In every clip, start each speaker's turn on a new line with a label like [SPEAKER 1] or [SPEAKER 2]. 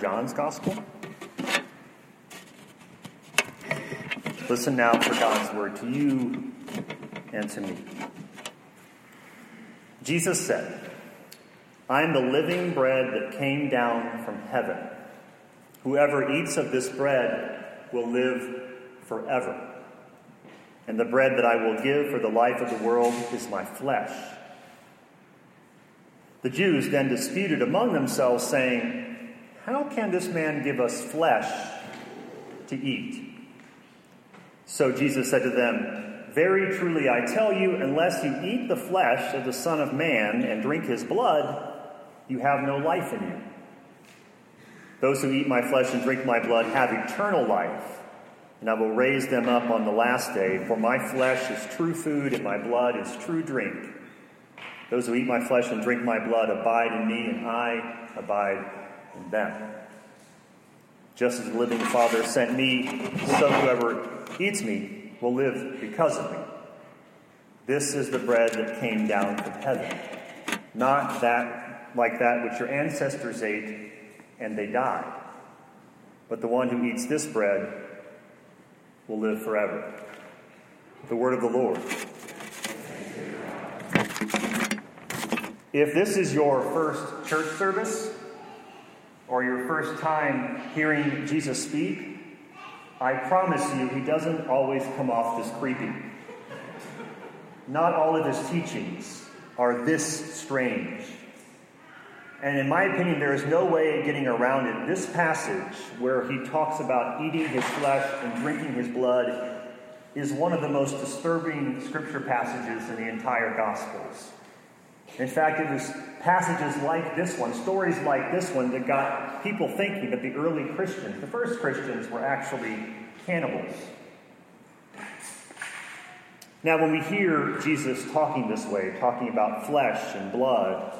[SPEAKER 1] John's Gospel. Listen now for God's word to you and to me. Jesus said, I am the living bread that came down from heaven. Whoever eats of this bread will live forever. And the bread that I will give for the life of the world is my flesh. The Jews then disputed among themselves, saying, How can this man give us flesh to eat? So Jesus said to them, Very truly I tell you, unless you eat the flesh of the Son of Man and drink his blood, you have no life in you. Those who eat my flesh and drink my blood have eternal life, and I will raise them up on the last day, for my flesh is true food and my blood is true drink. Those who eat my flesh and drink my blood abide in me, and I abide in them. Just as the living Father sent me, so whoever eats me will live because of me. This is the bread that came down from heaven, not that like that which your ancestors ate and they died. But the one who eats this bread will live forever. The word of the Lord. If this is your first church service or your first time hearing Jesus speak, I promise you he doesn't always come off this creepy. Not all of his teachings are this strange. And in my opinion, there is no way of getting around it. This passage, where he talks about eating his flesh and drinking his blood, is one of the most disturbing scripture passages in the entire Gospels. In fact, it was passages like this one, stories like this one, that got people thinking that the early Christians, the first Christians, were actually cannibals. Now, when we hear Jesus talking this way, talking about flesh and blood,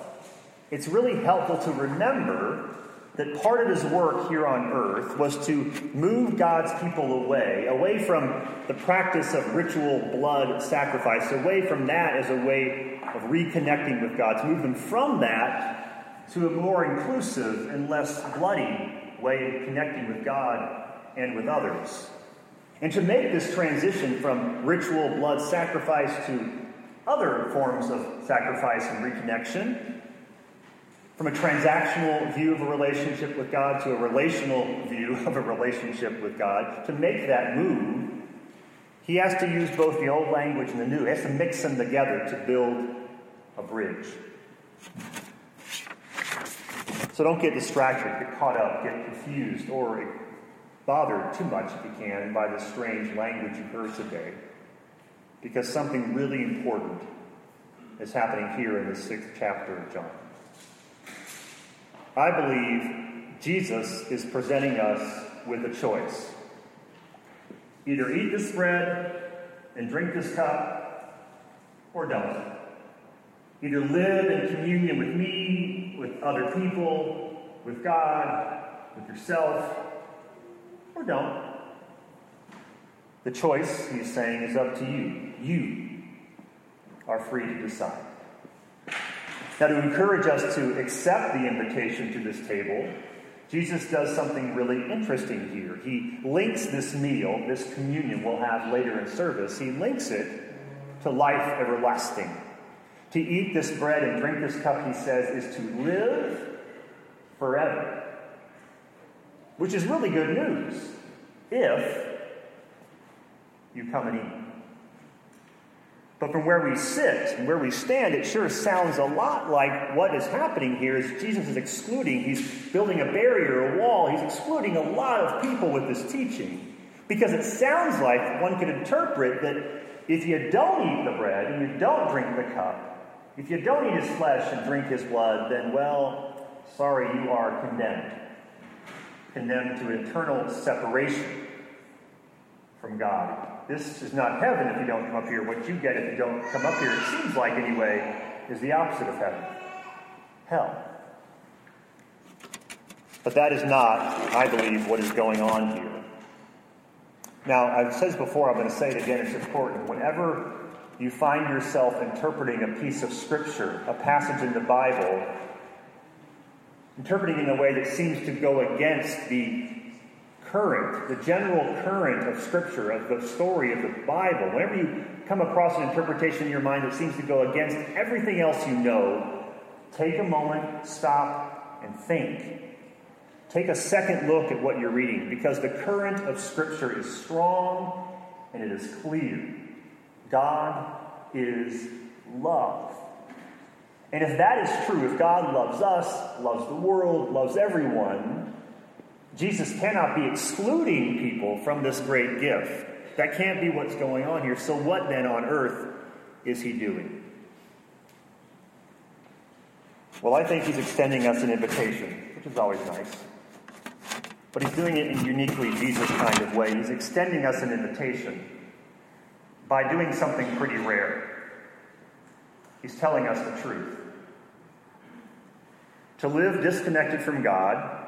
[SPEAKER 1] it's really helpful to remember that part of his work here on earth was to move God's people away, away from the practice of ritual blood sacrifice, away from that as a way of reconnecting with God, to move them from that to a more inclusive and less bloody way of connecting with God and with others. And to make this transition from ritual blood sacrifice to other forms of sacrifice and reconnection, from a transactional view of a relationship with God to a relational view of a relationship with God, to make that move, he has to use both the old language and the new. He has to mix them together to build a bridge. So don't get distracted, get caught up, get confused, or bothered too much, if you can, by the strange language you heard today. Because something really important is happening here in the sixth chapter of John. I believe Jesus is presenting us with a choice. Either eat this bread and drink this cup, or don't. Either live in communion with me, with other people, with God, with yourself, or don't. The choice, he's saying, is up to you. You are free to decide. Now, to encourage us to accept the invitation to this table, Jesus does something really interesting here. He links this meal, this communion we'll have later in service, he links it to life everlasting. To eat this bread and drink this cup, he says, is to live forever. Which is really good news if you come and eat. But from where we sit and where we stand, it sure sounds a lot like what is happening here is Jesus is excluding, he's building a barrier, a wall, he's excluding a lot of people with this teaching. Because it sounds like one could interpret that if you don't eat the bread and you don't drink the cup, if you don't eat his flesh and drink his blood, then, well, sorry, you are condemned. Condemned to eternal separation from God. This is not heaven if you don't come up here. What you get if you don't come up here, it seems like anyway, is the opposite of heaven hell. But that is not, I believe, what is going on here. Now, I've said this before, I'm going to say it again, it's important. Whenever you find yourself interpreting a piece of Scripture, a passage in the Bible, interpreting in a way that seems to go against the current, the general current of Scripture, of the story of the Bible, whenever you come across an interpretation in your mind that seems to go against everything else you know, take a moment, stop, and think. Take a second look at what you're reading because the current of Scripture is strong and it is clear. God is love. And if that is true, if God loves us, loves the world, loves everyone, Jesus cannot be excluding people from this great gift. That can't be what's going on here. So, what then on earth is he doing? Well, I think he's extending us an invitation, which is always nice. But he's doing it in uniquely Jesus kind of way. He's extending us an invitation by doing something pretty rare. He's telling us the truth. To live disconnected from God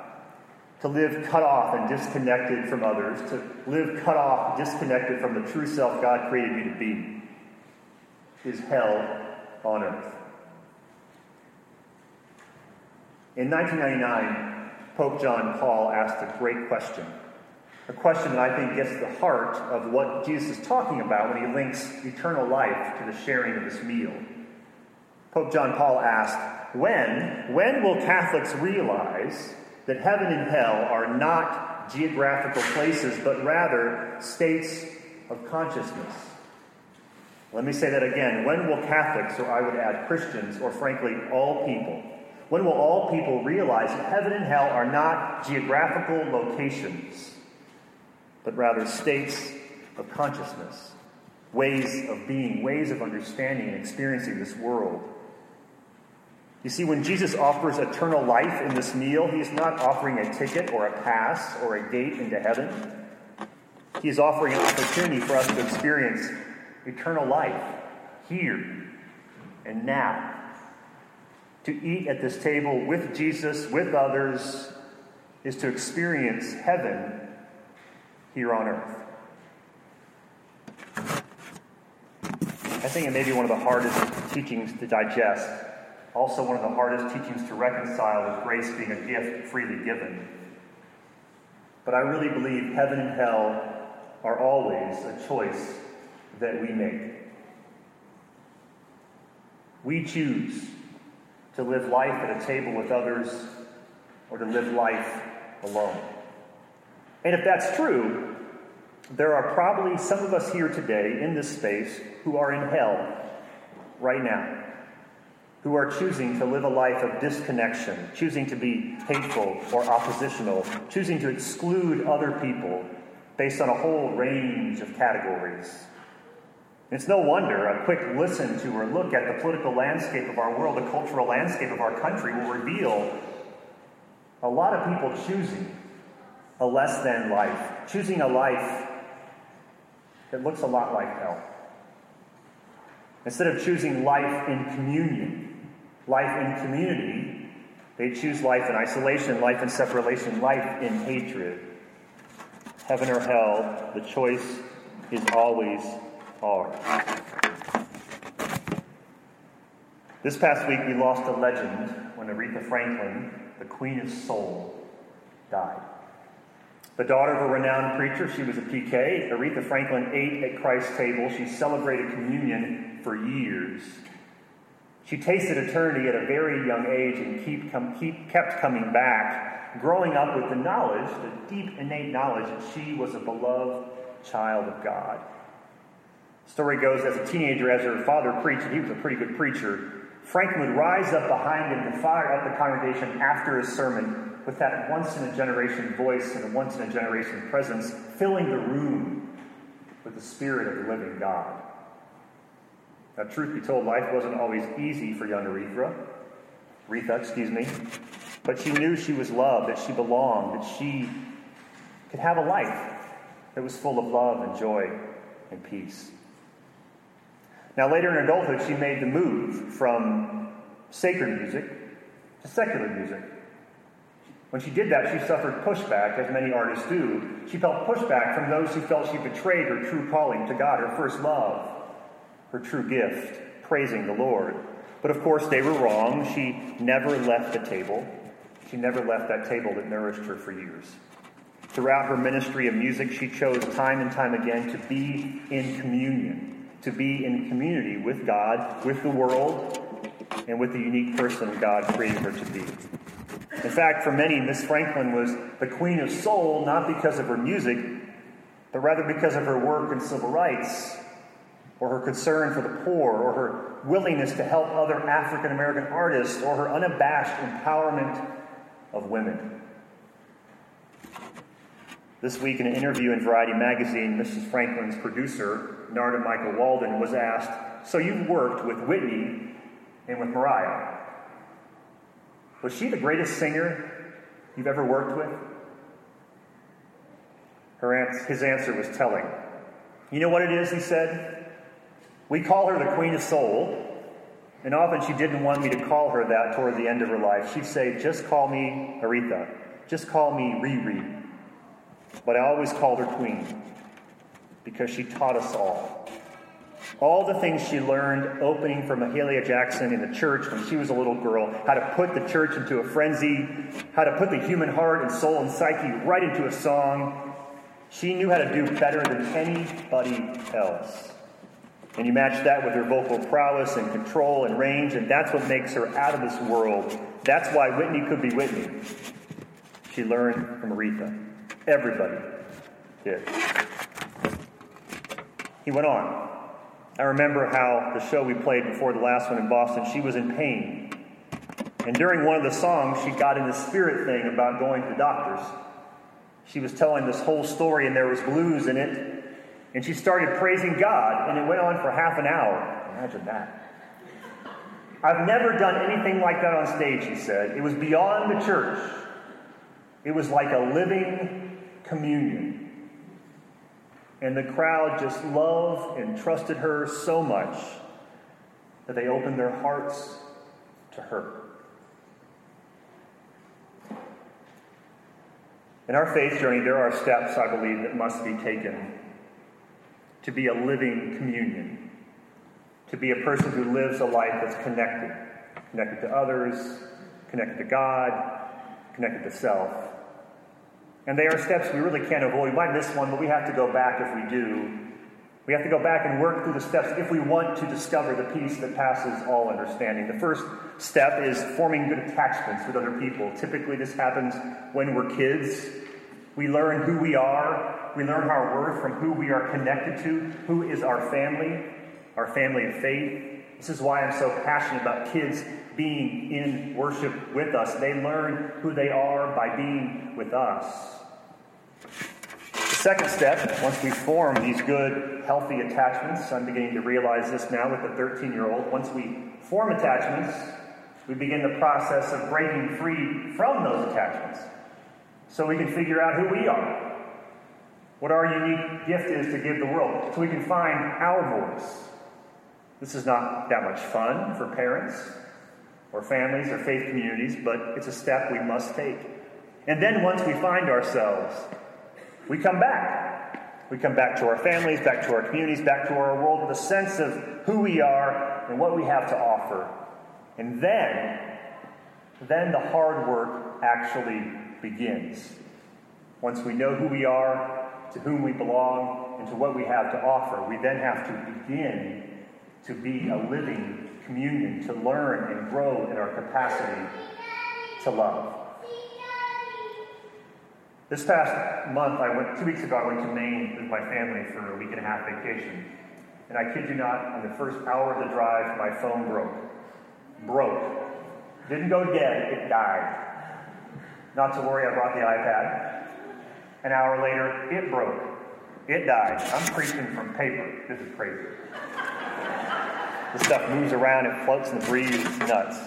[SPEAKER 1] to live cut off and disconnected from others, to live cut off, disconnected from the true self God created you to be, is hell on earth. In 1999, Pope John Paul asked a great question. A question that I think gets to the heart of what Jesus is talking about when he links eternal life to the sharing of this meal. Pope John Paul asked, When, when will Catholics realize that heaven and hell are not geographical places, but rather states of consciousness. Let me say that again. When will Catholics, or I would add Christians, or frankly, all people, when will all people realize that heaven and hell are not geographical locations, but rather states of consciousness, ways of being, ways of understanding and experiencing this world? You see, when Jesus offers eternal life in this meal, he's not offering a ticket or a pass or a gate into heaven. He's offering an opportunity for us to experience eternal life here and now. To eat at this table with Jesus, with others, is to experience heaven here on earth. I think it may be one of the hardest teachings to digest also, one of the hardest teachings to reconcile with grace being a gift freely given. But I really believe heaven and hell are always a choice that we make. We choose to live life at a table with others or to live life alone. And if that's true, there are probably some of us here today in this space who are in hell right now who are choosing to live a life of disconnection, choosing to be hateful or oppositional, choosing to exclude other people based on a whole range of categories. It's no wonder a quick listen to or look at the political landscape of our world, the cultural landscape of our country, will reveal a lot of people choosing a less than life, choosing a life that looks a lot like hell. Instead of choosing life in communion, life in community, they choose life in isolation, life in separation, life in hatred. Heaven or hell, the choice is always ours. This past week, we lost a legend when Aretha Franklin, the Queen of Soul, died. The daughter of a renowned preacher, she was a PK. Aretha Franklin ate at Christ's table. She celebrated communion for years. She tasted eternity at a very young age and keep, com- keep, kept coming back, growing up with the knowledge, the deep innate knowledge that she was a beloved child of God. Story goes, as a teenager, as her father preached, and he was a pretty good preacher, Franklin would rise up behind him to fire up the congregation after his sermon with that once in a generation voice and a once in a generation presence, filling the room with the Spirit of the living God. Now, truth be told, life wasn't always easy for young Aretha. Aretha, excuse me. But she knew she was loved, that she belonged, that she could have a life that was full of love and joy and peace. Now, later in adulthood, she made the move from sacred music to secular music. When she did that, she suffered pushback, as many artists do. She felt pushback from those who felt she betrayed her true calling to God, her first love her true gift, praising the Lord. But of course, they were wrong. She never left the table. she never left that table that nourished her for years. Throughout her ministry of music, she chose time and time again to be in communion, to be in community with God, with the world, and with the unique person God created her to be. In fact, for many, Miss Franklin was the queen of soul not because of her music, but rather because of her work in civil rights, or her concern for the poor, or her willingness to help other African American artists, or her unabashed empowerment of women. This week, in an interview in Variety magazine, Mrs. Franklin's producer, Narada Michael Walden, was asked So you've worked with Whitney and with Mariah. Was she the greatest singer you've ever worked with? Her, ans- his answer was telling. You know what it is, he said? We call her the Queen of Soul, and often she didn't want me to call her that toward the end of her life. She'd say, just call me Aretha, just call me Riri. But I always called her Queen because she taught us all. All the things she learned opening for Mahalia Jackson in the church when she was a little girl, how to put the church into a frenzy, how to put the human heart and soul and psyche right into a song, she knew how to do better than anybody else. And you match that with her vocal prowess and control and range, and that's what makes her out of this world. That's why Whitney could be Whitney. She learned from Aretha. Everybody did. He went on. I remember how the show we played before the last one in Boston, she was in pain. And during one of the songs, she got in the spirit thing about going to doctors. She was telling this whole story, and there was blues in it. And she started praising God, and it went on for half an hour. Imagine that. I've never done anything like that on stage, she said. It was beyond the church. It was like a living communion. And the crowd just loved and trusted her so much that they opened their hearts to her. In our faith journey, there are steps, I believe, that must be taken to be a living communion, to be a person who lives a life that's connected, connected to others, connected to God, connected to self. And they are steps we really can't avoid. We might miss one, but we have to go back if we do. We have to go back and work through the steps if we want to discover the peace that passes all understanding. The first step is forming good attachments with other people. Typically, this happens when we're kids. We learn who we are, we learn our worth from who we are connected to, who is our family, our family of faith. This is why I'm so passionate about kids being in worship with us. They learn who they are by being with us. The second step, once we form these good, healthy attachments, I'm beginning to realize this now with the 13 year old. Once we form attachments, we begin the process of breaking free from those attachments so we can figure out who we are, what our unique gift is to give the world, so we can find our voice. This is not that much fun for parents or families or faith communities, but it's a step we must take. And then once we find ourselves, we come back. We come back to our families, back to our communities, back to our world with a sense of who we are and what we have to offer. And then, then the hard work actually begins. Once we know who we are, to whom we belong, and to what we have to offer, we then have to begin to be a living communion, to learn and grow in our capacity to love. This past month, I went, two weeks ago, I went to Maine with my family for a week and a half vacation. And I kid you not, in the first hour of the drive, my phone broke. Broke. Didn't go dead, it died. Not to worry, I brought the iPad. An hour later, it broke. It died. I'm preaching from paper. This is crazy. Stuff moves around, it floats in the breeze, it's nuts.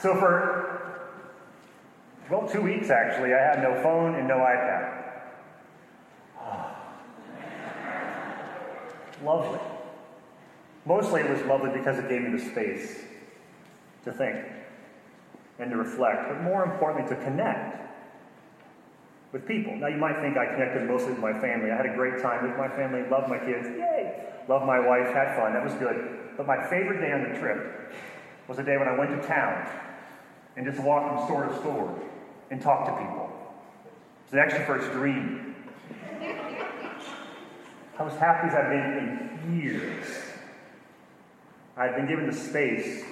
[SPEAKER 1] So for well, two weeks actually, I had no phone and no iPad. lovely. Mostly it was lovely because it gave me the space to think and to reflect, but more importantly, to connect with people. Now, you might think I connected mostly with my family. I had a great time with my family, loved my kids, yay! Loved my wife, had fun, that was good. But my favorite day on the trip was the day when I went to town and just walked from store to store and talked to people. It's actually first dream. I was happy as I've been in years. I've been given the space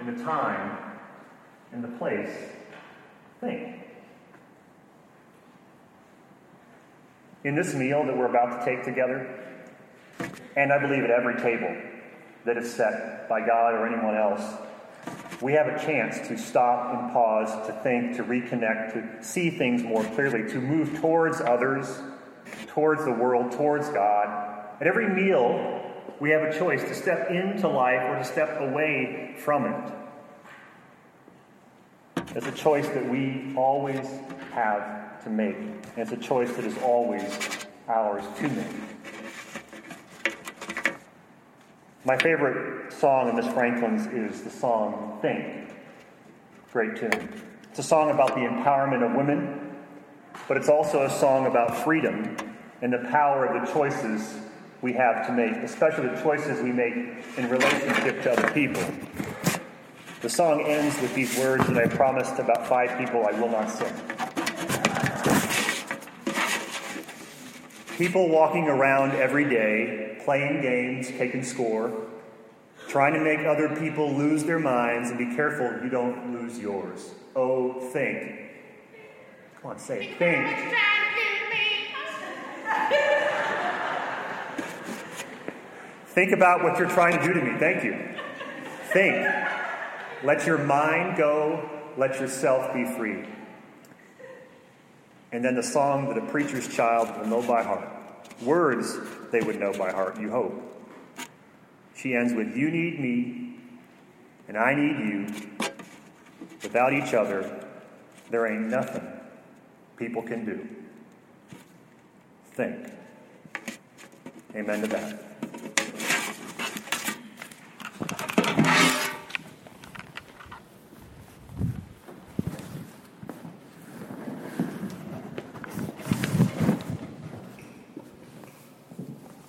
[SPEAKER 1] and the time and the place to think. In this meal that we're about to take together, and I believe at every table that is set by God or anyone else, we have a chance to stop and pause, to think, to reconnect, to see things more clearly, to move towards others, towards the world, towards God. At every meal, we have a choice to step into life or to step away from it. It's a choice that we always have to make. And it's a choice that is always ours to make. My favorite song in Miss Franklin's is the song Think. Great tune. It's a song about the empowerment of women, but it's also a song about freedom and the power of the choices we have to make, especially the choices we make in relationship to other people. The song ends with these words that I promised about five people I will not sing. People walking around every day, playing games, taking score, trying to make other people lose their minds, and be careful you don't lose yours. Oh, think. Come on, say it. Think. Think about what you're trying to do to me. Thank you. Think. Let your mind go. Let yourself be free. And then the song that a preacher's child will know by heart. Words they would know by heart, you hope. She ends with You need me, and I need you. Without each other, there ain't nothing people can do. Think. Amen to that.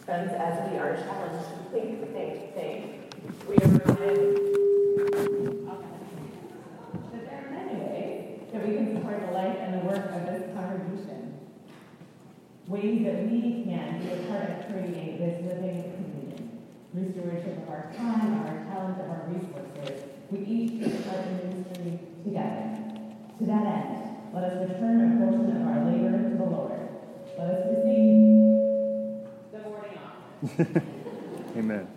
[SPEAKER 2] Friends, as we are challenged to think, think, think, we are reminded that there are many ways that we can support the life and the work of this congregation. Ways that we can be a part of creating this living communion. Through stewardship of our time, our talent, of our resources, we each take part in ministry together. To that end, let us return a portion of our labor to the Lord. Let us receive the morning offering.
[SPEAKER 1] Amen.